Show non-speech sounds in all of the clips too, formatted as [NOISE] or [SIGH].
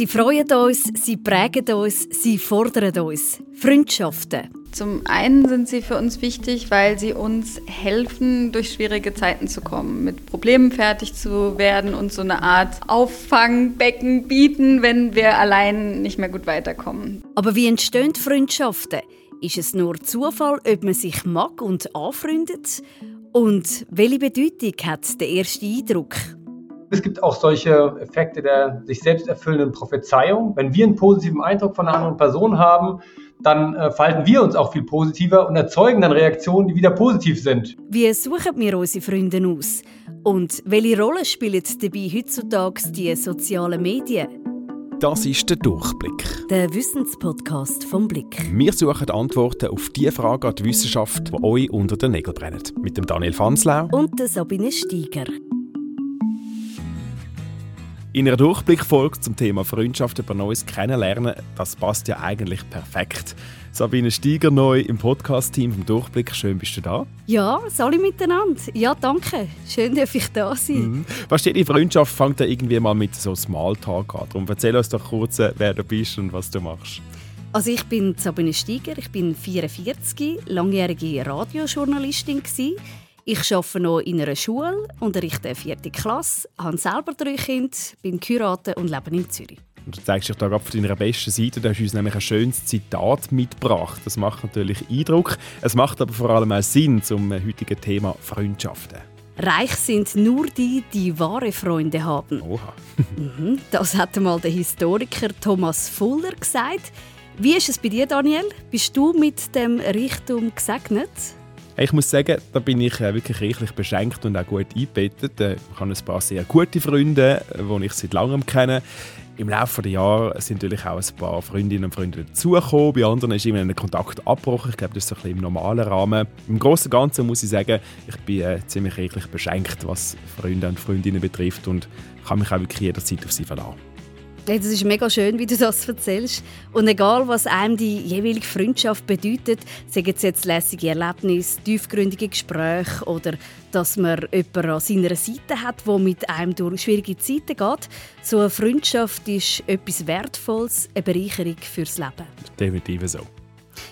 Sie freuen uns, sie prägen uns, sie fordern uns. Freundschaften. Zum einen sind sie für uns wichtig, weil sie uns helfen, durch schwierige Zeiten zu kommen, mit Problemen fertig zu werden und so eine Art Auffangbecken bieten, wenn wir allein nicht mehr gut weiterkommen. Aber wie entstehen Freundschaften? Ist es nur Zufall, ob man sich mag und anfreundet? Und welche Bedeutung hat der erste Eindruck? Es gibt auch solche Effekte der sich selbst erfüllenden Prophezeiung. Wenn wir einen positiven Eindruck von einer anderen Person haben, dann äh, verhalten wir uns auch viel positiver und erzeugen dann Reaktionen, die wieder positiv sind. Wie suchen wir unsere Freunde aus? Und welche Rolle spielen dabei heutzutage die sozialen Medien? Das ist der Durchblick. Der Wissenspodcast vom Blick. Wir suchen Antworten auf die Fragen an die Wissenschaft, die euch unter den Nägeln brennen. Mit dem Daniel Fanslau und der Sabine Steiger. In einer Durchblickfolge zum Thema Freundschaft über Neues kennenlernen, das passt ja eigentlich perfekt. Sabine Steiger neu im Podcast-Team vom Durchblick. Schön bist du da. Ja, alle miteinander. Ja, danke. Schön, dass ich da sein. Mhm. Was steht die Freundschaft fängt ja irgendwie mal mit so Smalltalk an. Darum erzähl uns doch kurz, äh, wer du bist und was du machst. Also ich bin Sabine Steiger, ich bin 44, langjährige Radiojournalistin gewesen. Ich arbeite noch in einer Schule, unterrichte vierte Klasse, habe selber drei Kinder, bin geheiratet und lebe in Zürich. Du zeigst dich da gerade auf deiner besten Seite. Du hast uns nämlich ein schönes Zitat mitgebracht. Das macht natürlich Eindruck. Es macht aber vor allem auch Sinn zum heutigen Thema Freundschaften. Reich sind nur die, die wahre Freunde haben. Oha. Mhm, das hat einmal der Historiker Thomas Fuller gesagt. Wie ist es bei dir, Daniel? Bist du mit dem Reichtum gesegnet? Ich muss sagen, da bin ich äh, wirklich reichlich beschenkt und auch gut eingebettet. Äh, ich habe ein paar sehr gute Freunde, äh, die ich seit langem kenne. Im Laufe der Jahre sind natürlich auch ein paar Freundinnen und Freunde dazugekommen. Bei anderen ist immer ein Kontakt abgebrochen. Ich glaube, das ist so ein bisschen im normalen Rahmen. Im Großen und Ganzen muss ich sagen, ich bin ziemlich reichlich beschenkt, was Freunde und Freundinnen betrifft und kann mich auch wirklich jederzeit auf sie verlassen. Hey, das ist mega schön, wie du das erzählst. Und egal, was einem die jeweilige Freundschaft bedeutet, sagen es jetzt lässige Erlebnisse, tiefgründige Gespräche oder dass man jemanden an seiner Seite hat, der mit einem durch schwierige Zeiten geht. So eine Freundschaft ist etwas Wertvolles, eine Bereicherung fürs Leben. Definitiv so.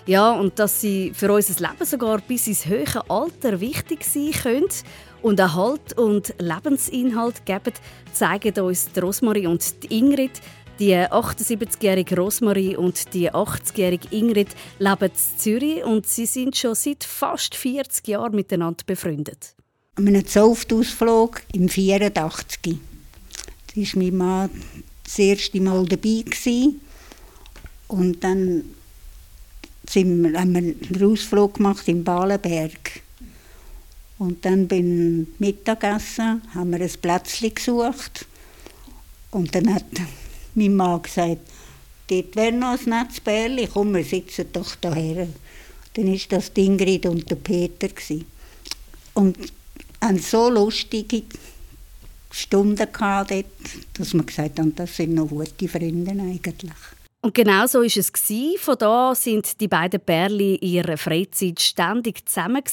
Ja, und dass sie für unser Leben sogar bis ins höhere Alter wichtig sein können und Erhalt und Lebensinhalt geben, zeigen uns die Rosmarie und die Ingrid. Die 78-jährige Rosmarie und die 80-jährige Ingrid leben in Zürich und sie sind schon seit fast 40 Jahren miteinander befreundet. An einem Zoftausflug im 84. Da war mein Mann das erste Mal dabei. Und dann haben wir einen Ausflug gemacht in Balenberg. Und dann beim Mittagessen haben wir ein Plätzchen gesucht. Und dann hat mein Mann gesagt, dort wäre noch ein nettes Bärli, komm, wir sitzen doch daher. Dann war das die Ingrid und der Peter. Gewesen. Und haben so lustige Stunden gehabt dort, dass wir gesagt haben, das sind noch gute Freunde eigentlich. Und genau so war es. Von da sind die beiden Bärli in ihrer Freizeit ständig zusammen.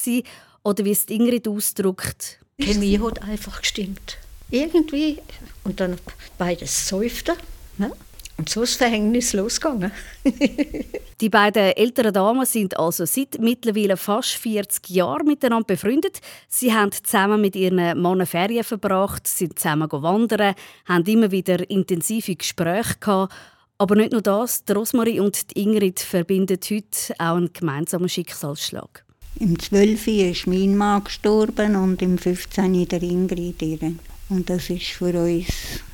Oder wie es Ingrid ausdrückt. Die Chemie hat einfach gestimmt. Irgendwie. Und dann beides säufte. Ne? Und so ist das Verhängnis losgegangen. [LAUGHS] die beiden älteren Damen sind also seit mittlerweile fast 40 Jahren miteinander befreundet. Sie haben zusammen mit ihren Männern Ferien verbracht, sind zusammen wandern, haben immer wieder intensive Gespräche gehabt aber nicht nur das, die Rosmarie und die Ingrid verbinden heute auch einen gemeinsamen Schicksalsschlag. Im 12. ist mein Mann gestorben und im 15. der Ingrid ihre. Und das war für uns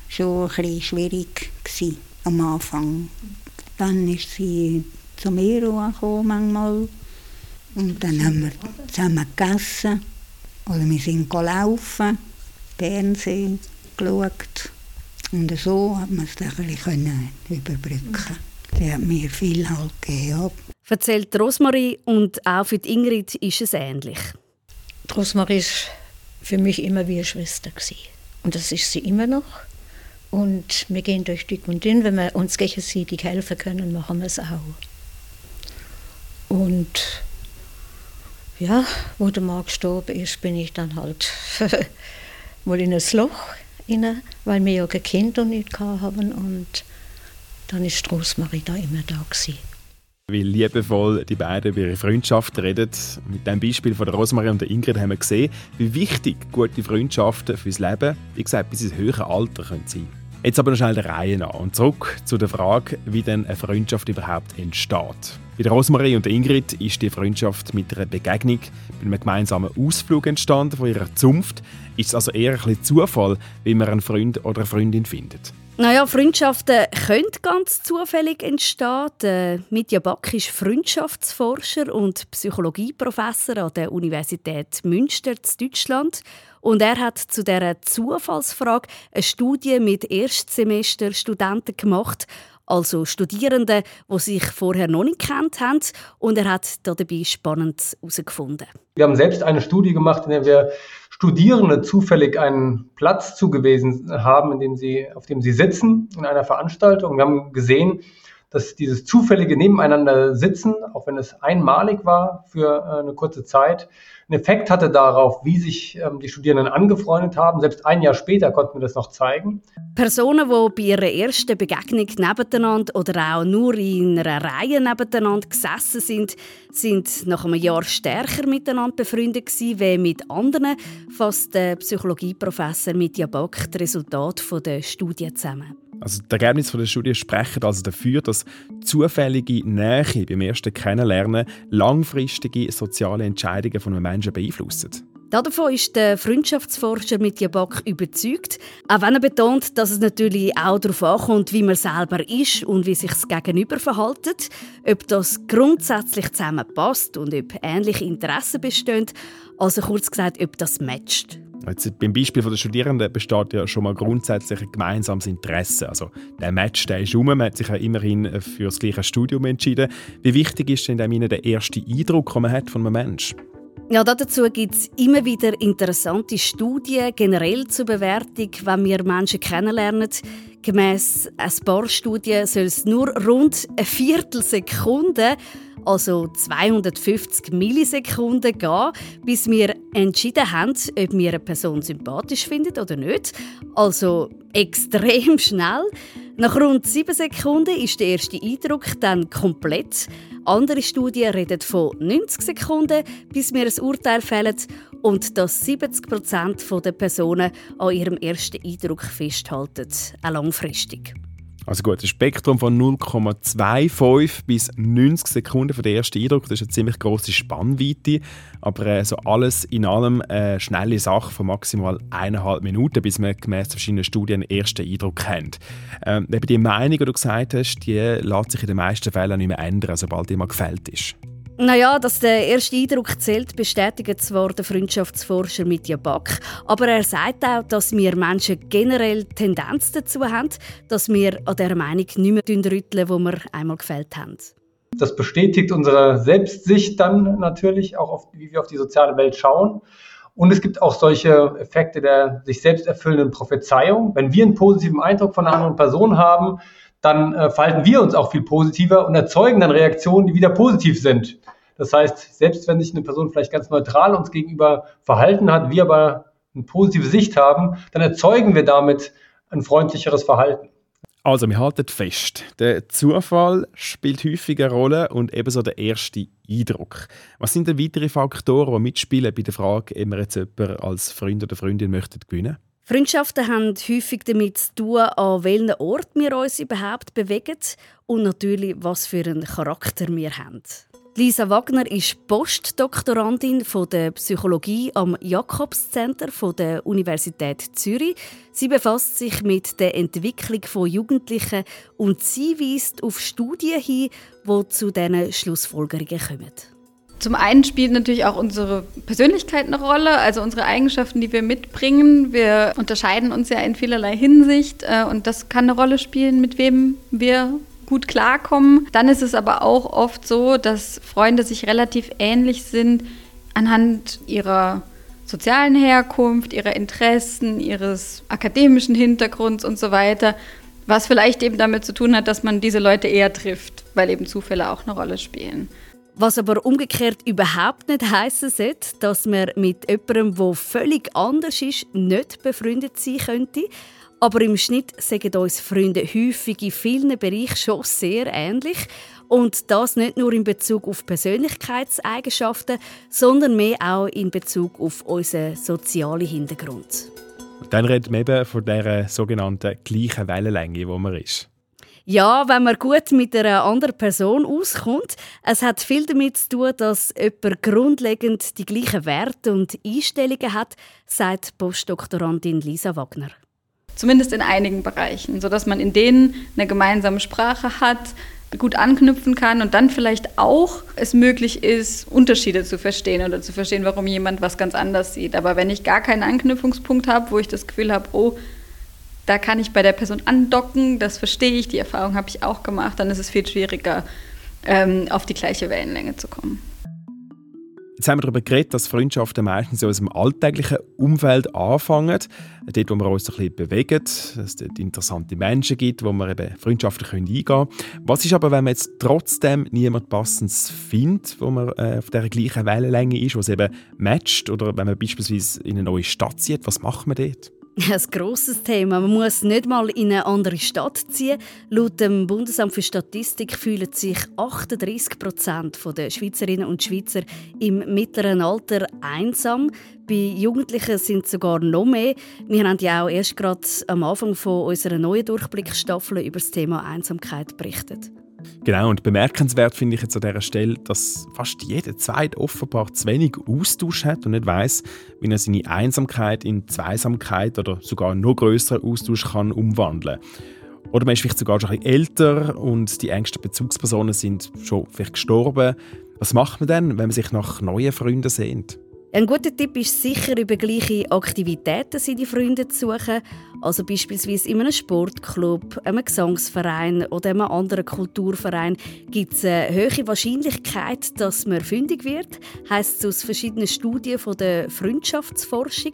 schon ein bisschen schwierig gewesen, am Anfang. Dann ist sie zu mir gekommen. Und dann haben wir zusammen gegessen. Oder wir sind gelaufen, Fernsehen geschaut. Und so hat man es dann ein überbrücken Sie hat mir viel halt gegeben. Erzählt Rosmarie und auch für Ingrid ist es ähnlich. Rosmarie war für mich immer wie eine Schwester. Und das ist sie immer noch. Und wir gehen durch dick und dünn. Wenn wir uns gegenseitig helfen können, machen wir es auch. Und ja, wo der Mann gestorben ist, bin ich dann halt [LAUGHS] mal in ein Loch rein, weil wir ja kein Kind und nicht haben. Und dann ist Rosmarie da immer da gewesen. Wie liebevoll die beiden über ihre Freundschaft reden. Mit dem Beispiel von der Rosmarie und der Ingrid haben wir gesehen, wie wichtig gute Freundschaften fürs Leben, wie gesagt, bis ins höhere Alter können sein Jetzt aber noch schnell der Reihe nach und zurück zu der Frage, wie denn eine Freundschaft überhaupt entsteht. Bei der Rosmarie und der Ingrid ist die Freundschaft mit einer Begegnung, mit einem gemeinsamen Ausflug entstanden von ihrer Zunft. Ist es also eher ein bisschen Zufall, wie man einen Freund oder eine Freundin findet? Naja, Freundschaften können ganz zufällig entstehen. Der Mitja Back ist Freundschaftsforscher und Psychologieprofessor an der Universität Münster in Deutschland. Und er hat zu dieser Zufallsfrage eine Studie mit Erstsemesterstudenten gemacht, also Studierenden, die sich vorher noch nicht kennt haben. Und er hat dabei Spannendes herausgefunden. Wir haben selbst eine Studie gemacht, in der wir Studierende zufällig einen Platz zugewiesen haben, in dem sie, auf dem sie sitzen in einer Veranstaltung. Wir haben gesehen, dass dieses zufällige Nebeneinander sitzen, auch wenn es einmalig war für äh, eine kurze Zeit, einen Effekt hatte darauf, wie sich ähm, die Studierenden angefreundet haben. Selbst ein Jahr später konnten wir das noch zeigen. Personen, die bei ihrer ersten Begegnung nebeneinander oder auch nur in einer Reihe nebeneinander gesessen sind, sind nach einem Jahr stärker miteinander befreundet gewesen, wie mit anderen, fasst der Psychologieprofessor Mitja Bock die Resultate der Studie zusammen. Also die Ergebnisse der Studie sprechen also dafür, dass zufällige Nähe beim ersten Kennenlernen langfristige soziale Entscheidungen von einem Menschen beeinflussen. Davon ist der Freundschaftsforscher mit Jabak überzeugt, auch wenn er betont, dass es natürlich auch darauf ankommt, wie man selber ist und wie sich das Gegenüber verhaltet, ob das grundsätzlich zusammenpasst und ob ähnliche Interessen bestehen, also kurz gesagt, ob das matcht. Jetzt, beim Beispiel der Studierenden besteht ja schon mal grundsätzlich ein gemeinsames Interesse. Also der Match der ist rum, man hat sich ja immerhin für das gleiche Studium entschieden. Wie wichtig ist denn in der erste Eindruck, den man hat von einem Menschen? Ja, dazu gibt es immer wieder interessante Studien generell zur Bewertung, wenn wir Menschen kennenlernen. Gemäss ein paar Studien soll es nur rund eine Viertelsekunde also 250 Millisekunden gehen, bis wir entschieden haben, ob wir eine Person sympathisch finden oder nicht. Also extrem schnell. Nach rund 7 Sekunden ist der erste Eindruck dann komplett. Andere Studien reden von 90 Sekunden, bis wir ein Urteil fällen und dass 70 Prozent der Personen an ihrem ersten Eindruck festhalten, auch langfristig. Also gut, ein Spektrum von 0,25 bis 90 Sekunden für den ersten Eindruck, das ist eine ziemlich große Spannweite, aber äh, so alles in allem eine schnelle Sache von maximal eineinhalb Minuten, bis man gemäß verschiedenen Studien einen ersten Eindruck kennt. Ähm, die Meinung, die du gesagt hast, die lässt sich in den meisten Fällen nicht mehr ändern, sobald die mal gefällt ist. Naja, dass der erste Eindruck zählt, bestätigt zwar der Freundschaftsforscher Mitja Back, aber er sagt auch, dass wir Menschen generell Tendenz dazu haben, dass wir an der Meinung nicht mehr rütteln, wo wir einmal gefällt haben. Das bestätigt unsere Selbstsicht dann natürlich, auch auf, wie wir auf die soziale Welt schauen. Und es gibt auch solche Effekte der sich selbst erfüllenden Prophezeiung. Wenn wir einen positiven Eindruck von einer anderen Person haben, dann äh, verhalten wir uns auch viel positiver und erzeugen dann Reaktionen, die wieder positiv sind. Das heißt, selbst wenn sich eine Person vielleicht ganz neutral uns gegenüber verhalten hat, wir aber eine positive Sicht haben, dann erzeugen wir damit ein freundlicheres Verhalten. Also, wir halten fest, der Zufall spielt häufig eine Rolle und ebenso der erste Eindruck. Was sind denn weitere Faktoren, die mitspielen bei der Frage, ob wir jetzt jemanden als Freund oder Freundin möchten gewinnen Freundschaften haben häufig damit zu tun, an welchen Ort wir uns überhaupt bewegen und natürlich, was für einen Charakter wir haben. Lisa Wagner ist Postdoktorandin der Psychologie am Jakobszentrum der Universität Zürich. Sie befasst sich mit der Entwicklung von Jugendlichen und sie weist auf Studien hin, die zu diesen Schlussfolgerungen kommen. Zum einen spielt natürlich auch unsere Persönlichkeit eine Rolle, also unsere Eigenschaften, die wir mitbringen. Wir unterscheiden uns ja in vielerlei Hinsicht äh, und das kann eine Rolle spielen, mit wem wir gut klarkommen. Dann ist es aber auch oft so, dass Freunde sich relativ ähnlich sind anhand ihrer sozialen Herkunft, ihrer Interessen, ihres akademischen Hintergrunds und so weiter, was vielleicht eben damit zu tun hat, dass man diese Leute eher trifft, weil eben Zufälle auch eine Rolle spielen. Was aber umgekehrt überhaupt nicht heißen sollte, dass man mit jemandem, der völlig anders ist, nicht befreundet sein könnte. aber im Schnitt sagen uns Freunde häufig in vielen Bereichen schon sehr ähnlich. Und das nicht nur in Bezug auf Persönlichkeitseigenschaften, sondern mehr auch in Bezug auf unseren sozialen Hintergrund. Dann reden wir eben von dieser sogenannten gleichen Wellenlänge, wo man ist. Ja, wenn man gut mit einer anderen Person auskommt. Es hat viel damit zu tun, dass jemand grundlegend die gleichen Werte und Einstellungen hat, sagt Postdoktorandin Lisa Wagner. Zumindest in einigen Bereichen, sodass man in denen eine gemeinsame Sprache hat, gut anknüpfen kann und dann vielleicht auch es möglich ist, Unterschiede zu verstehen oder zu verstehen, warum jemand was ganz anders sieht. Aber wenn ich gar keinen Anknüpfungspunkt habe, wo ich das Gefühl habe, oh, da kann ich bei der Person andocken, das verstehe ich, die Erfahrung habe ich auch gemacht, dann ist es viel schwieriger, ähm, auf die gleiche Wellenlänge zu kommen. Jetzt haben wir darüber geredet, dass Freundschaften meistens aus dem alltäglichen Umfeld anfangen. Dort, wo wir uns ein bisschen bewegen, dass es dort interessante Menschen gibt, wo wir eben freundschaftlich eingehen können. Was ist aber, wenn man jetzt trotzdem niemand Passendes findet, wo man äh, auf der gleichen Wellenlänge ist, was eben matcht? Oder wenn man beispielsweise in eine neue Stadt zieht, was macht man dort? [LAUGHS] Ein grosses Thema. Man muss nicht mal in eine andere Stadt ziehen. Laut dem Bundesamt für Statistik fühlen sich 38 Prozent der Schweizerinnen und Schweizer im mittleren Alter einsam. Bei Jugendlichen sind es sogar noch mehr. Wir haben ja auch erst gerade am Anfang von unserer neuen Durchblickstaffel über das Thema Einsamkeit berichtet. Genau, und bemerkenswert finde ich jetzt an dieser Stelle, dass fast jeder Zweite offenbar zu wenig Austausch hat und nicht weiß, wie er seine Einsamkeit in Zweisamkeit oder sogar noch größeren Austausch kann umwandeln Oder man ist vielleicht sogar schon ein bisschen älter und die engsten Bezugspersonen sind schon vielleicht gestorben. Was macht man denn, wenn man sich nach neuen Freunden sehnt? Ein guter Tipp ist sicher, über gleiche Aktivitäten seine Freunde zu suchen. Also beispielsweise in einem Sportclub, einem Gesangsverein oder einem anderen Kulturverein gibt es eine hohe Wahrscheinlichkeit, dass man fündig wird. Heißt es aus verschiedenen Studien von der Freundschaftsforschung.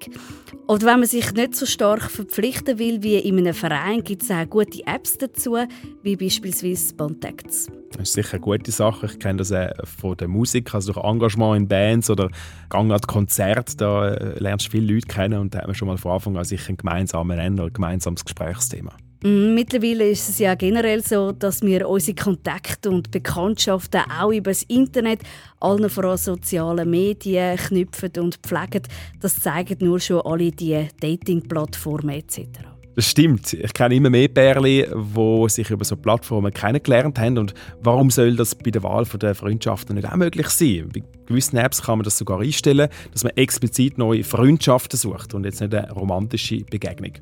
Oder wenn man sich nicht so stark verpflichten will wie in einem Verein, gibt es auch gute Apps dazu, wie beispielsweise Contacts. Das ist sicher eine gute Sache. Ich kenne das auch von der Musik, also durch Engagement in Bands oder Gang an Konzerte. Da äh, lernst du viele Leute kennen und da haben wir schon mal von Anfang an sicher einen gemeinsamen Nenner, ein gemeinsames Gesprächsthema. Mhm, mittlerweile ist es ja generell so, dass wir unsere Kontakte und Bekanntschaften auch über das Internet, allen voran sozialen Medien knüpfen und pflegen. Das zeigen nur schon alle die Dating-Plattformen etc. Das stimmt. Ich kenne immer mehr Pärchen, die sich über so Plattformen kennengelernt haben. Und warum soll das bei der Wahl der Freundschaften nicht auch möglich sein? Bei gewissen Apps kann man das sogar einstellen, dass man explizit neue Freundschaften sucht und jetzt nicht eine romantische Begegnung.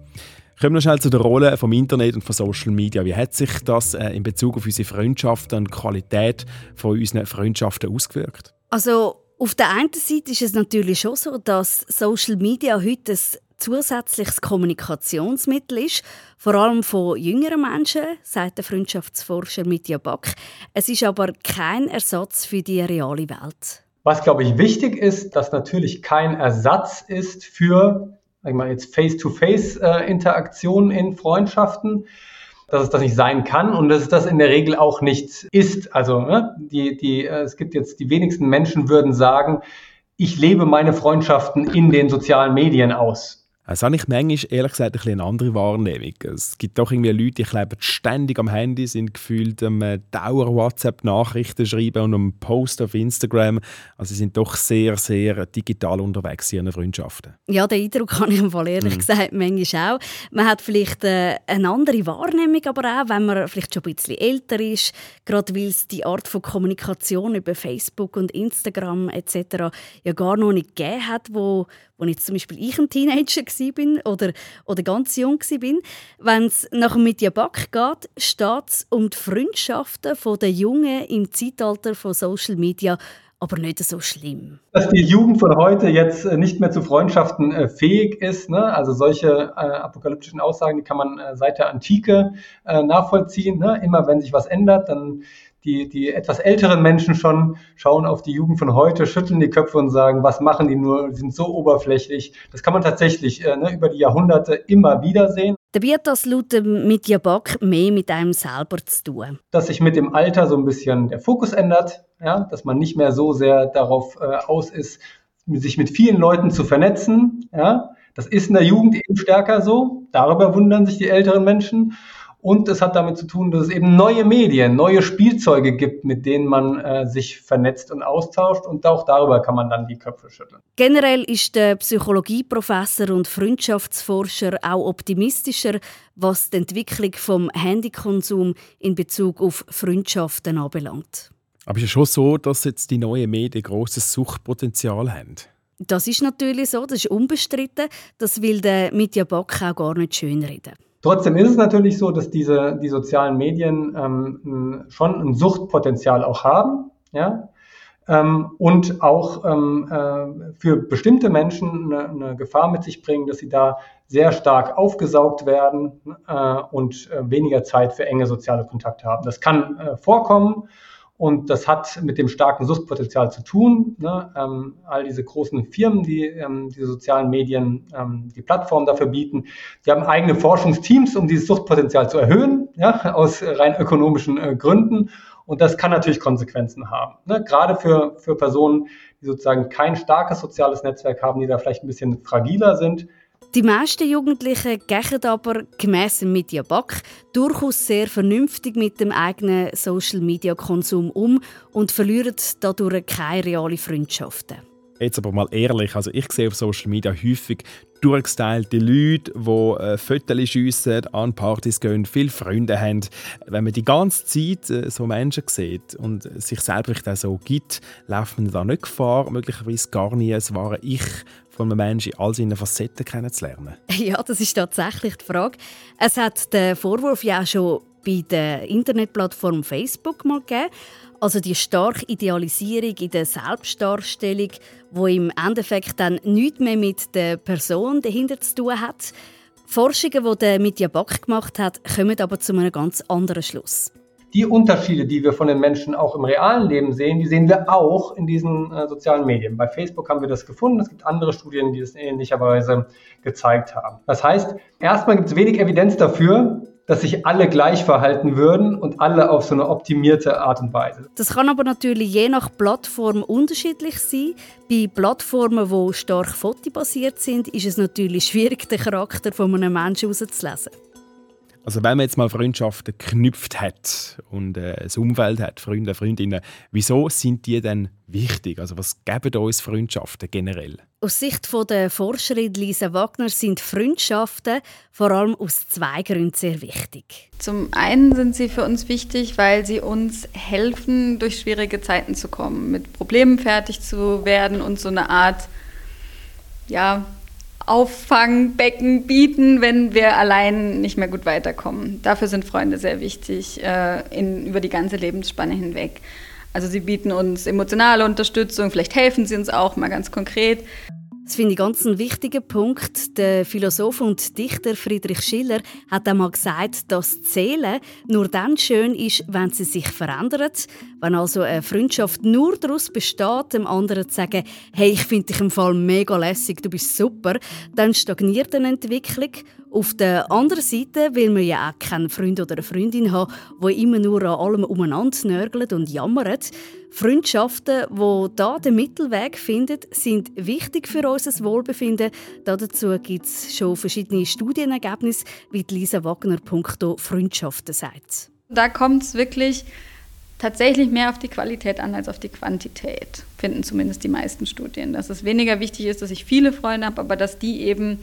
Kommen wir schnell zu der Rolle vom Internet und von Social Media. Wie hat sich das äh, in Bezug auf unsere Freundschaften und die Qualität von unseren Freundschaften ausgewirkt? Also auf der einen Seite ist es natürlich schon so, dass Social Media heute ein zusätzliches Kommunikationsmittel ist, vor allem von jüngeren Menschen, sagt der Freundschaftsforscher Mitya Back. Es ist aber kein Ersatz für die reale Welt. Was, glaube ich, wichtig ist, dass natürlich kein Ersatz ist für sag mal, jetzt Face-to-Face-Interaktionen in Freundschaften, dass es das nicht sein kann und dass es das in der Regel auch nicht ist. Also ne, die, die, äh, es gibt jetzt die wenigsten Menschen würden sagen, ich lebe meine Freundschaften in den sozialen Medien aus. Das habe ich manchmal, ehrlich gesagt, ein eine andere Wahrnehmung. Es gibt doch irgendwie Leute, die kleben ständig am Handy, sind gefühlt am äh, Dauer WhatsApp-Nachrichten schreiben und am Post auf Instagram. Also sie sind doch sehr, sehr digital unterwegs in ihren Freundschaften. Ja, den Eindruck habe ich im Fall ehrlich mhm. gesagt manchmal auch. Man hat vielleicht äh, eine andere Wahrnehmung, aber auch, wenn man vielleicht schon ein bisschen älter ist, gerade weil es die Art von Kommunikation über Facebook und Instagram etc. ja gar noch nicht gegeben hat, wo als jetzt zum Beispiel ich ein Teenager war oder, oder ganz jung war, wenn es nach Media Back geht, steht es um die Freundschaften der Jungen im Zeitalter von Social Media aber nicht so schlimm. Dass die Jugend von heute jetzt äh, nicht mehr zu Freundschaften äh, fähig ist, ne? also solche äh, apokalyptischen Aussagen, die kann man äh, seit der Antike äh, nachvollziehen. Ne? Immer wenn sich was ändert, dann die, die etwas älteren Menschen schon schauen auf die Jugend von heute, schütteln die Köpfe und sagen, was machen die nur, sind so oberflächlich. Das kann man tatsächlich äh, ne, über die Jahrhunderte immer wieder sehen. Dabei hat das laut mit Jabak mehr mit einem selber zu tun. Dass sich mit dem Alter so ein bisschen der Fokus ändert, ja, dass man nicht mehr so sehr darauf äh, aus ist, sich mit vielen Leuten zu vernetzen, ja, Das ist in der Jugend eben stärker so. Darüber wundern sich die älteren Menschen. Und es hat damit zu tun, dass es eben neue Medien, neue Spielzeuge gibt, mit denen man äh, sich vernetzt und austauscht. Und auch darüber kann man dann die Köpfe schütteln. Generell ist der Psychologieprofessor und Freundschaftsforscher auch optimistischer, was die Entwicklung vom Handykonsum in Bezug auf Freundschaften anbelangt. Aber es ist schon so, dass jetzt die neuen Medien großes Suchtpotenzial haben. Das ist natürlich so, das ist unbestritten. Das will der Mitya Bock auch gar nicht schönreden. Trotzdem ist es natürlich so, dass diese, die sozialen Medien ähm, schon ein Suchtpotenzial auch haben. Ja? Ähm, und auch ähm, äh, für bestimmte Menschen eine, eine, Gefahr mit sich bringen, dass sie da sehr stark aufgesaugt werden äh, und äh, weniger Zeit für enge soziale Kontakte haben. Das kann äh, vorkommen und das hat mit dem starken Suchtpotenzial zu tun. Ne? Ähm, all diese großen Firmen, die ähm, diese sozialen Medien, ähm, die Plattform dafür bieten, die haben eigene Forschungsteams, um dieses Suchtpotenzial zu erhöhen, ja? [LAUGHS] aus rein ökonomischen äh, Gründen. Und das kann natürlich Konsequenzen haben. Ne? Gerade für, für Personen, die sozusagen kein starkes soziales Netzwerk haben, die da vielleicht ein bisschen fragiler sind, die meisten Jugendlichen gehen aber gemäss Media Back durchaus sehr vernünftig mit dem eigenen Social Media Konsum um und verlieren dadurch keine reale Freundschaften. Jetzt aber mal ehrlich, also ich sehe auf Social Media häufig durchgestylte Leute, die äh, Fotos schiessen, an Partys gehen, viele Freunde haben. Wenn man die ganze Zeit äh, so Menschen sieht und sich selber auch so gibt, läuft man da nicht Gefahr, möglicherweise gar nie das wahre Ich von einem Menschen in all seinen Facetten kennenzulernen? Ja, das ist tatsächlich die Frage. Es hat den Vorwurf ja auch schon bei der Internetplattform Facebook mal gegeben. Also die starke Idealisierung in der Selbstdarstellung, wo im Endeffekt dann nichts mehr mit der Person dahinter zu tun hat. Forschungen, die der Mitya Back gemacht hat, kommen aber zu einem ganz anderen Schluss die Unterschiede, die wir von den Menschen auch im realen Leben sehen, die sehen wir auch in diesen äh, sozialen Medien. Bei Facebook haben wir das gefunden. Es gibt andere Studien, die das ähnlicherweise gezeigt haben. Das heißt, erstmal gibt es wenig Evidenz dafür, dass sich alle gleich verhalten würden und alle auf so eine optimierte Art und Weise. Das kann aber natürlich je nach Plattform unterschiedlich sein. Bei Plattformen, die stark fotobasiert sind, ist es natürlich schwierig, den Charakter von einem Menschen herauszulesen. Also wenn man jetzt mal Freundschaften geknüpft hat und äh, ein Umfeld hat, Freunde, Freundinnen, wieso sind die denn wichtig? Also was geben uns Freundschaften generell? Aus Sicht von der Forscherin Lisa Wagner sind Freundschaften vor allem aus zwei Gründen sehr wichtig. Zum einen sind sie für uns wichtig, weil sie uns helfen, durch schwierige Zeiten zu kommen, mit Problemen fertig zu werden und so eine Art ja, Auffangbecken bieten, wenn wir allein nicht mehr gut weiterkommen. Dafür sind Freunde sehr wichtig, äh, in, über die ganze Lebensspanne hinweg. Also sie bieten uns emotionale Unterstützung, vielleicht helfen sie uns auch mal ganz konkret. Das finde ich ganz einen wichtigen Punkt. Der Philosoph und Dichter Friedrich Schiller hat einmal gesagt, dass Seele nur dann schön ist, wenn sie sich verändert. Wenn also eine Freundschaft nur daraus besteht, dem anderen zu sagen, hey, ich finde dich im Fall mega lässig, du bist super, dann stagniert eine Entwicklung. Auf der anderen Seite will man ja auch keinen Freund oder eine Freundin haben, die immer nur an allem umeinander nörgelt und jammert. Freundschaften, die da den Mittelweg finden, sind wichtig für unser Wohlbefinden. Dazu gibt es schon verschiedene Studienergebnisse, wie Lisa Wagner punkto Freundschaften sagt. Da kommt es wirklich tatsächlich mehr auf die Qualität an als auf die Quantität, finden zumindest die meisten Studien. Dass es weniger wichtig ist, dass ich viele Freunde habe, aber dass die eben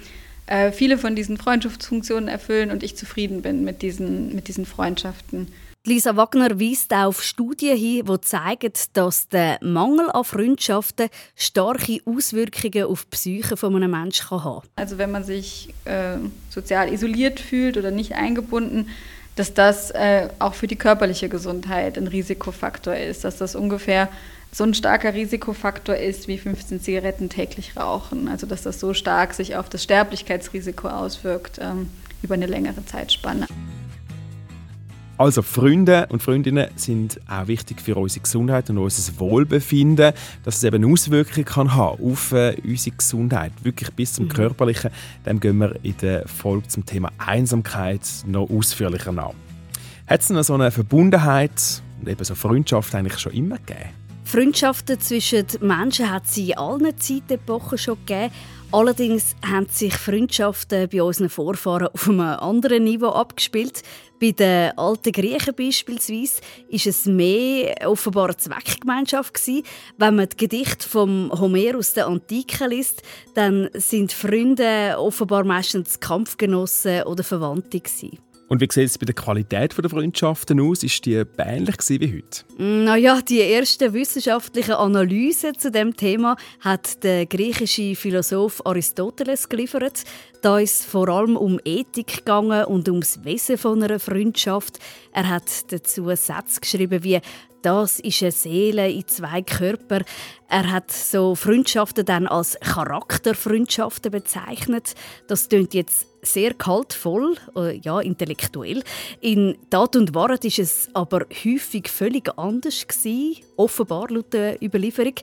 äh, viele von diesen Freundschaftsfunktionen erfüllen und ich zufrieden bin mit diesen, mit diesen Freundschaften. Lisa Wagner weist auf Studien hin, die zeigen, dass der Mangel an Freundschaften starke Auswirkungen auf die Psyche von einem Menschen haben kann. Also wenn man sich äh, sozial isoliert fühlt oder nicht eingebunden, dass das äh, auch für die körperliche Gesundheit ein Risikofaktor ist, dass das ungefähr so ein starker Risikofaktor ist wie 15 Zigaretten täglich rauchen. Also dass das so stark sich auf das Sterblichkeitsrisiko auswirkt ähm, über eine längere Zeitspanne. Also Freunde und Freundinnen sind auch wichtig für unsere Gesundheit und unser Wohlbefinden, dass es eben Auswirkungen kann haben auf äh, unsere Gesundheit, wirklich bis zum mhm. Körperlichen. Dem gehen wir in der Folge zum Thema Einsamkeit noch ausführlicher nach. Hat es noch so eine Verbundenheit und eben so Freundschaft eigentlich schon immer gegeben? Freundschaften zwischen Menschen hat es in allen Zeitepochen schon gegeben, Allerdings haben sich Freundschaften bei unseren Vorfahren auf einem anderen Niveau abgespielt. Bei den alten Griechen beispielsweise ist es mehr offenbar eine Zweckgemeinschaft gewesen. Wenn man die Gedichte vom Homer aus der Antike liest, dann sind Freunde offenbar meistens Kampfgenossen oder Verwandte gewesen. Und wie sieht es bei der Qualität der Freundschaften aus? Ist die ähnlich wie heute? Naja, die ersten wissenschaftlichen Analysen zu dem Thema hat der griechische Philosoph Aristoteles geliefert. Da ist vor allem um Ethik gegangen und ums Wesen von einer Freundschaft. Er hat dazu Sätze geschrieben wie das ist eine Seele in zwei Körper. Er hat so Freundschaften dann als Charakterfreundschaften bezeichnet. Das klingt jetzt sehr kaltvoll, äh, ja, intellektuell. In Tat und Wahrheit ist es aber häufig völlig anders gewesen, offenbar laut der Überlieferung.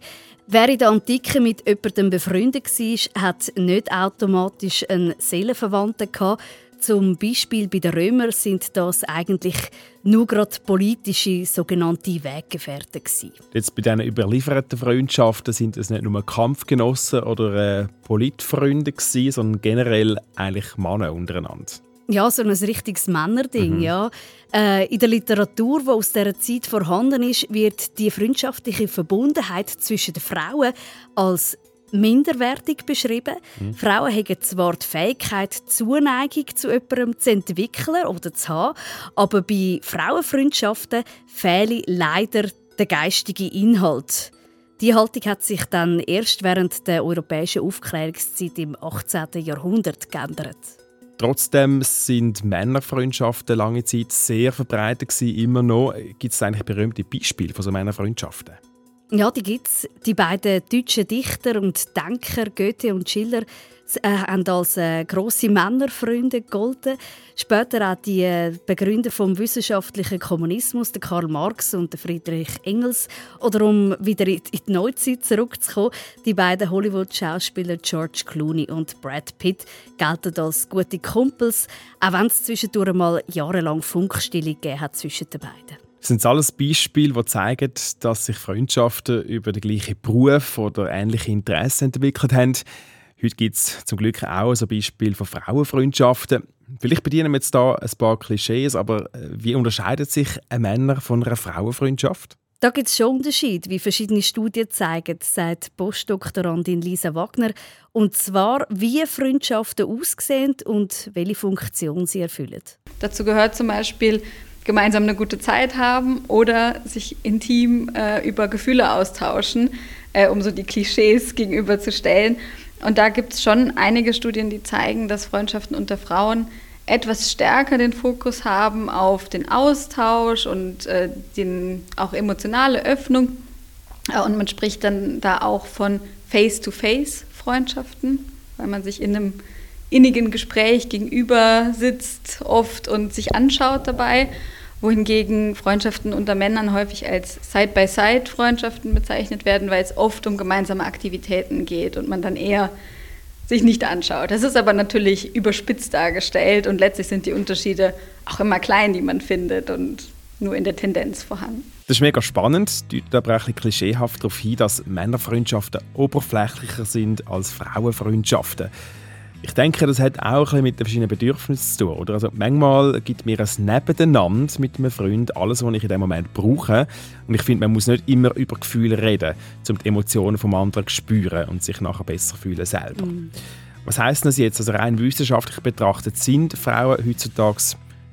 Wer in der Antike mit jemandem befreundet war, hat nicht automatisch einen Seelenverwandten gehabt. Zum Beispiel bei den Römern sind das eigentlich nur gerade politische sogenannte Weggefährten gewesen. Jetzt bei diesen überlieferten Freundschaften sind es nicht nur Kampfgenossen oder äh, Politfreunde gewesen, sondern generell eigentlich Männer untereinander. Ja, so ein richtiges Männerding, mhm. ja. Äh, in der Literatur, die aus dieser Zeit vorhanden ist, wird die freundschaftliche Verbundenheit zwischen den Frauen als minderwertig beschrieben. Mhm. Frauen haben zwar die Fähigkeit, Zuneigung zu jemandem zu entwickeln oder zu haben, aber bei Frauenfreundschaften fehle leider der geistige Inhalt. Die Haltung hat sich dann erst während der europäischen Aufklärungszeit im 18. Jahrhundert geändert. Trotzdem sind Männerfreundschaften lange Zeit sehr verbreitet gewesen, immer noch. Gibt es eigentlich berühmte Beispiele von so Männerfreundschaften? Ja, die gibt es. Die beiden deutschen Dichter und Denker Goethe und Schiller äh, haben als äh, grosse Männerfreunde gegolten. Später auch die äh, Begründer vom wissenschaftlichen Kommunismus, der Karl Marx und der Friedrich Engels. Oder um wieder in die Neuzeit zurückzukommen, die beiden Hollywood-Schauspieler George Clooney und Brad Pitt gelten als gute Kumpels, auch wenn es zwischendurch mal jahrelang Funkstille gegeben hat zwischen den beiden. Sind alles Beispiele, die zeigen, dass sich Freundschaften über den gleichen Beruf oder ähnliche Interessen entwickelt haben. Heute gibt es zum Glück auch so Beispiele von Frauenfreundschaften. Vielleicht bedienen wir jetzt hier ein paar Klischees, aber äh, wie unterscheidet sich ein Männer von einer Frauenfreundschaft? Da gibt es schon Unterschiede, wie verschiedene Studien zeigen, sagt Postdoktorandin Lisa Wagner. Und zwar, wie Freundschaften aussehen und welche Funktion sie erfüllen. Dazu gehört zum Beispiel, gemeinsam eine gute Zeit haben oder sich intim äh, über Gefühle austauschen, äh, um so die Klischees gegenüberzustellen. Und da gibt es schon einige Studien, die zeigen, dass Freundschaften unter Frauen etwas stärker den Fokus haben auf den Austausch und äh, den, auch emotionale Öffnung. Äh, und man spricht dann da auch von Face-to-Face-Freundschaften, weil man sich in einem innigen Gespräch gegenüber sitzt oft und sich anschaut dabei, wohingegen Freundschaften unter Männern häufig als Side-by-Side-Freundschaften bezeichnet werden, weil es oft um gemeinsame Aktivitäten geht und man dann eher sich nicht anschaut. Das ist aber natürlich überspitzt dargestellt und letztlich sind die Unterschiede auch immer klein, die man findet und nur in der Tendenz vorhanden. Das ist mega spannend, deutet aber auch ein klischeehaft darauf hin, dass Männerfreundschaften oberflächlicher sind als Frauenfreundschaften. Ich denke, das hat auch ein mit den verschiedenen Bedürfnissen zu tun. Oder? Also manchmal gibt mir ein Nebeneinander mit einem Freund alles, was ich in dem Moment brauche. Und ich finde, man muss nicht immer über Gefühle reden, um die Emotionen des anderen zu spüren und sich nachher besser fühlen selber. Mm. Was heißt das jetzt? Also rein wissenschaftlich betrachtet sind Frauen heutzutage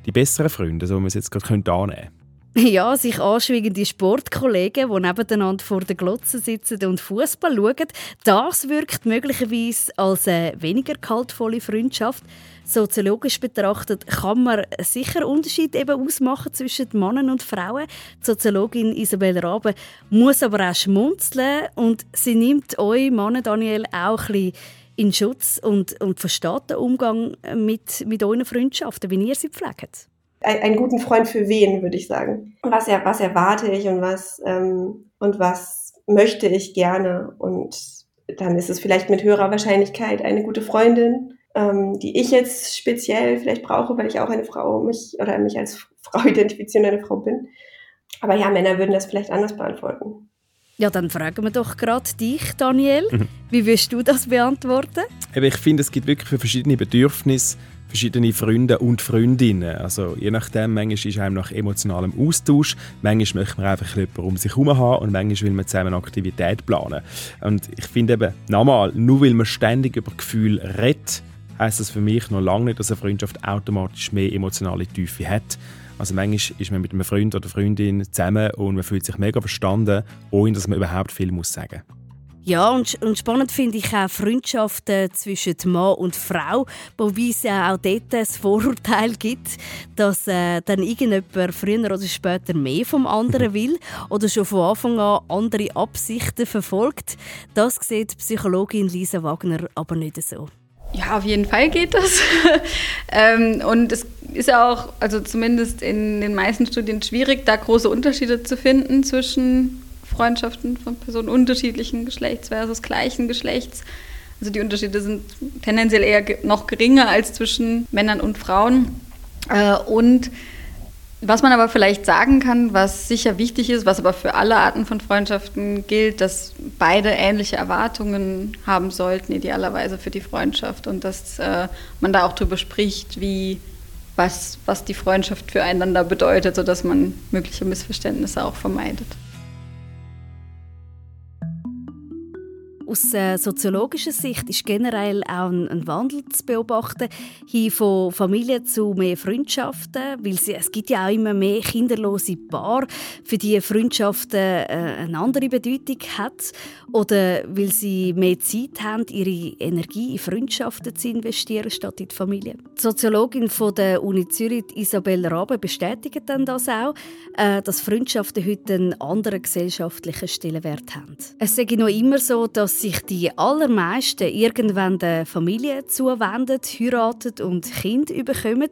die besseren Freunde, so wie wir es jetzt gerade annehmen können? Ja, sich anschwingende Sportkollegen, die nebeneinander vor der Glotze sitzen und Fußball schauen, das wirkt möglicherweise als eine weniger kaltvolle Freundschaft. Soziologisch betrachtet kann man sicher Unterschied eben ausmachen zwischen Männern und Frauen. Die Soziologin Isabel Rabe muss aber auch schmunzeln und sie nimmt euch, Mann Daniel, auch ein bisschen in Schutz und, und versteht den Umgang mit, mit euren Freundschaften, wie ihr sie pflegt einen guten Freund für wen, würde ich sagen. Was, er, was erwarte ich und was, ähm, und was möchte ich gerne. Und dann ist es vielleicht mit höherer Wahrscheinlichkeit eine gute Freundin, ähm, die ich jetzt speziell vielleicht brauche, weil ich auch eine Frau mich oder mich als Frau [LAUGHS] identifiziere und eine Frau bin. Aber ja, Männer würden das vielleicht anders beantworten. Ja, dann fragen wir doch gerade dich, Daniel. Mhm. Wie willst du das beantworten? Ich finde, es gibt wirklich für verschiedene Bedürfnisse verschiedene Freunde und Freundinnen. Also je nachdem, manchmal ist einem nach emotionalem Austausch, manchmal möchte man einfach jemanden um sich herum haben und manchmal will man zusammen Aktivität planen. Und ich finde eben, nochmal, nur weil man ständig über Gefühle redet, heisst das für mich noch lange nicht, dass eine Freundschaft automatisch mehr emotionale Tiefe hat. Also manchmal ist man mit einem Freund oder Freundin zusammen und man fühlt sich mega verstanden, ohne dass man überhaupt viel muss sagen muss. Ja, und, und spannend finde ich auch Freundschaften zwischen Mann und Frau, wobei es ja auch dort ein Vorurteil gibt, dass äh, dann irgendjemand früher oder später mehr vom anderen will oder schon von Anfang an andere Absichten verfolgt. Das sieht Psychologin Lisa Wagner aber nicht so. Ja, auf jeden Fall geht das. [LAUGHS] ähm, und es ist ja auch, also zumindest in den meisten Studien schwierig, da große Unterschiede zu finden zwischen Freundschaften von Personen unterschiedlichen Geschlechts versus gleichen Geschlechts. Also die Unterschiede sind tendenziell eher noch geringer als zwischen Männern und Frauen. Äh, und was man aber vielleicht sagen kann, was sicher wichtig ist, was aber für alle Arten von Freundschaften gilt, dass beide ähnliche Erwartungen haben sollten, idealerweise für die Freundschaft. Und dass äh, man da auch darüber spricht, wie, was, was die Freundschaft füreinander bedeutet, sodass man mögliche Missverständnisse auch vermeidet. Aus äh, soziologischer Sicht ist generell auch ein, ein, Wandel zu beobachten, hin von Familie zu mehr Freundschaften, weil sie, es gibt ja auch immer mehr kinderlose Paare, für die Freundschaften äh, eine andere Bedeutung hat oder weil sie mehr Zeit haben, ihre Energie in Freundschaften zu investieren statt in die Familie. Die Soziologin von der Uni Zürich, Isabel Rabe, bestätigt dann das auch, äh, dass Freundschaften heute einen anderen gesellschaftlichen Stellenwert haben. Es sei noch immer so, dass sich die allermeisten irgendwann der Familie zuwenden, heiraten und Kind bekommen.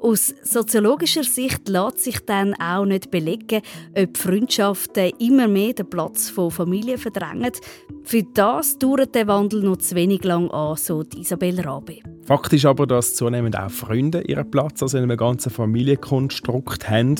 Aus soziologischer Sicht lässt sich dann auch nicht belegen, ob Freundschaften immer mehr den Platz von Familie verdrängen. Für das dauert der Wandel noch zu wenig lang an, so Isabel Rabe. Fakt ist aber, dass zunehmend auch Freunde ihren Platz also in einem ganzen Familienkonstrukt haben.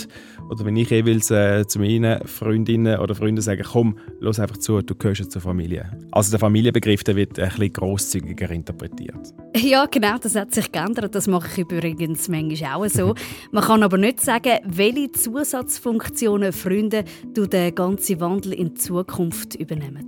Oder wenn ich jeweils äh, zu meinen Freundinnen oder Freunden sage, komm, los einfach zu, du gehörst zur Familie. Also der Familienbegriff der wird ein bisschen grosszügiger interpretiert. [LAUGHS] Ja, genau, das hat sich geändert. Das mache ich übrigens manchmal auch so. [LAUGHS] Man kann aber nicht sagen, welche Zusatzfunktionen Freunde durch den ganzen Wandel in Zukunft übernehmen.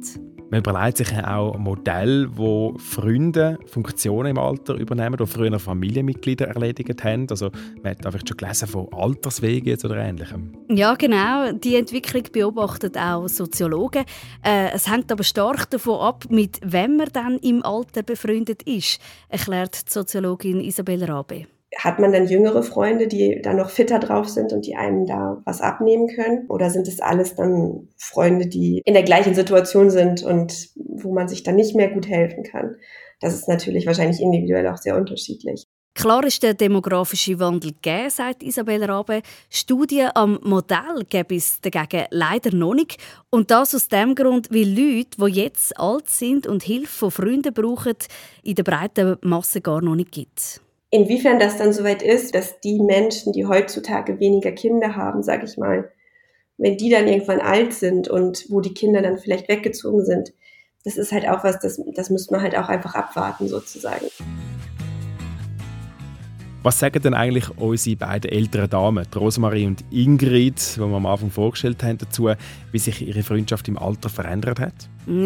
Man überlegt sich auch Modelle, wo Freunde Funktionen im Alter übernehmen, die früher Familienmitglieder erledigt haben. Also man hat einfach schon gelesen von Alterswegen oder ähnlichem. Ja, genau. Die Entwicklung beobachtet auch Soziologen. Äh, es hängt aber stark davon ab, mit wem man dann im Alter befreundet ist, erklärt die Soziologin Isabel Rabe hat man dann jüngere Freunde, die da noch fitter drauf sind und die einem da was abnehmen können? Oder sind es alles dann Freunde, die in der gleichen Situation sind und wo man sich dann nicht mehr gut helfen kann? Das ist natürlich wahrscheinlich individuell auch sehr unterschiedlich. Klar ist der demografische Wandel gegeben, sagt Isabel Rabe. Studien am Modell gibt es dagegen leider noch nicht. Und das aus dem Grund, weil Leute, die jetzt alt sind und Hilfe von Freunden brauchen, in der breiten Masse gar noch nicht gibt. Inwiefern das dann soweit ist, dass die Menschen, die heutzutage weniger Kinder haben, sage ich mal, wenn die dann irgendwann alt sind und wo die Kinder dann vielleicht weggezogen sind, das ist halt auch was, das, das müsste man halt auch einfach abwarten sozusagen. Was sagen denn eigentlich unsere beiden älteren Damen, Rosemarie und Ingrid, die wir am Anfang vorgestellt haben, dazu, wie sich ihre Freundschaft im Alter verändert hat?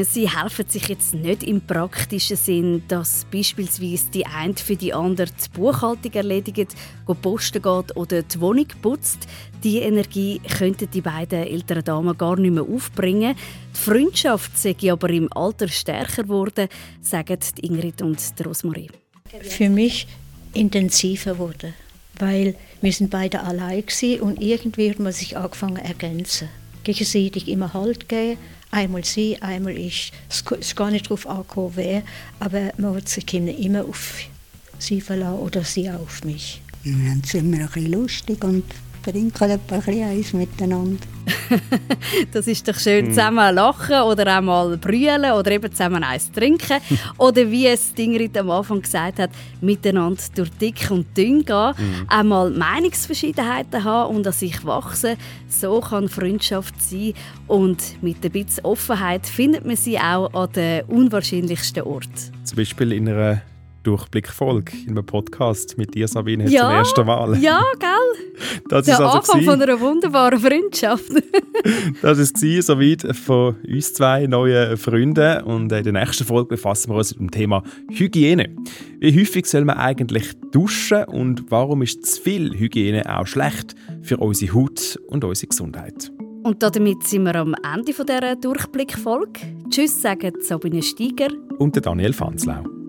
Sie helfen sich jetzt nicht im praktischen Sinn, dass beispielsweise die eine für die andere die Buchhaltung erledigt, posten geht oder die Wohnung putzt. Die Energie könnten die beiden älteren Damen gar nicht mehr aufbringen. Die Freundschaft sei aber im Alter stärker geworden, sagen Ingrid und Rosemarie. Für mich intensiver wurde, weil wir sind beide allein waren und irgendwie hat man sich angefangen zu ergänzen. Gegenseitig immer Halt geben, einmal sie, einmal ich. Es ist gar nicht darauf angekommen, wer, aber man hat sich immer auf sie verlassen oder sie auf mich. Und dann sind wir ein bisschen lustig und trinken ein bisschen eins miteinander. [LAUGHS] das ist doch schön, mm. zusammen lachen oder auch mal brüllen oder eben zusammen eins trinken. [LAUGHS] oder wie es Ingrid am Anfang gesagt hat, miteinander durch dick und dünn gehen. Mm. Einmal Meinungsverschiedenheiten haben und an sich wachsen. So kann Freundschaft sein. Und mit ein bisschen Offenheit findet man sie auch an den unwahrscheinlichsten Orten. Zum Beispiel in einer Durchblickfolge in einem Podcast mit dir, Sabine, ja, zum ersten Mal. Ja, gell? [LAUGHS] Das Der ist also Anfang von einer wunderbaren Freundschaft. [LAUGHS] das war soweit von uns zwei neuen Freunden. Und in der nächsten Folge befassen wir uns mit dem Thema Hygiene. Wie häufig soll man eigentlich duschen und warum ist zu viel Hygiene auch schlecht für unsere Haut und unsere Gesundheit? Und damit sind wir am Ende dieser Durchblickfolge. Tschüss sagen Sabine Steiger und Daniel Fanslau.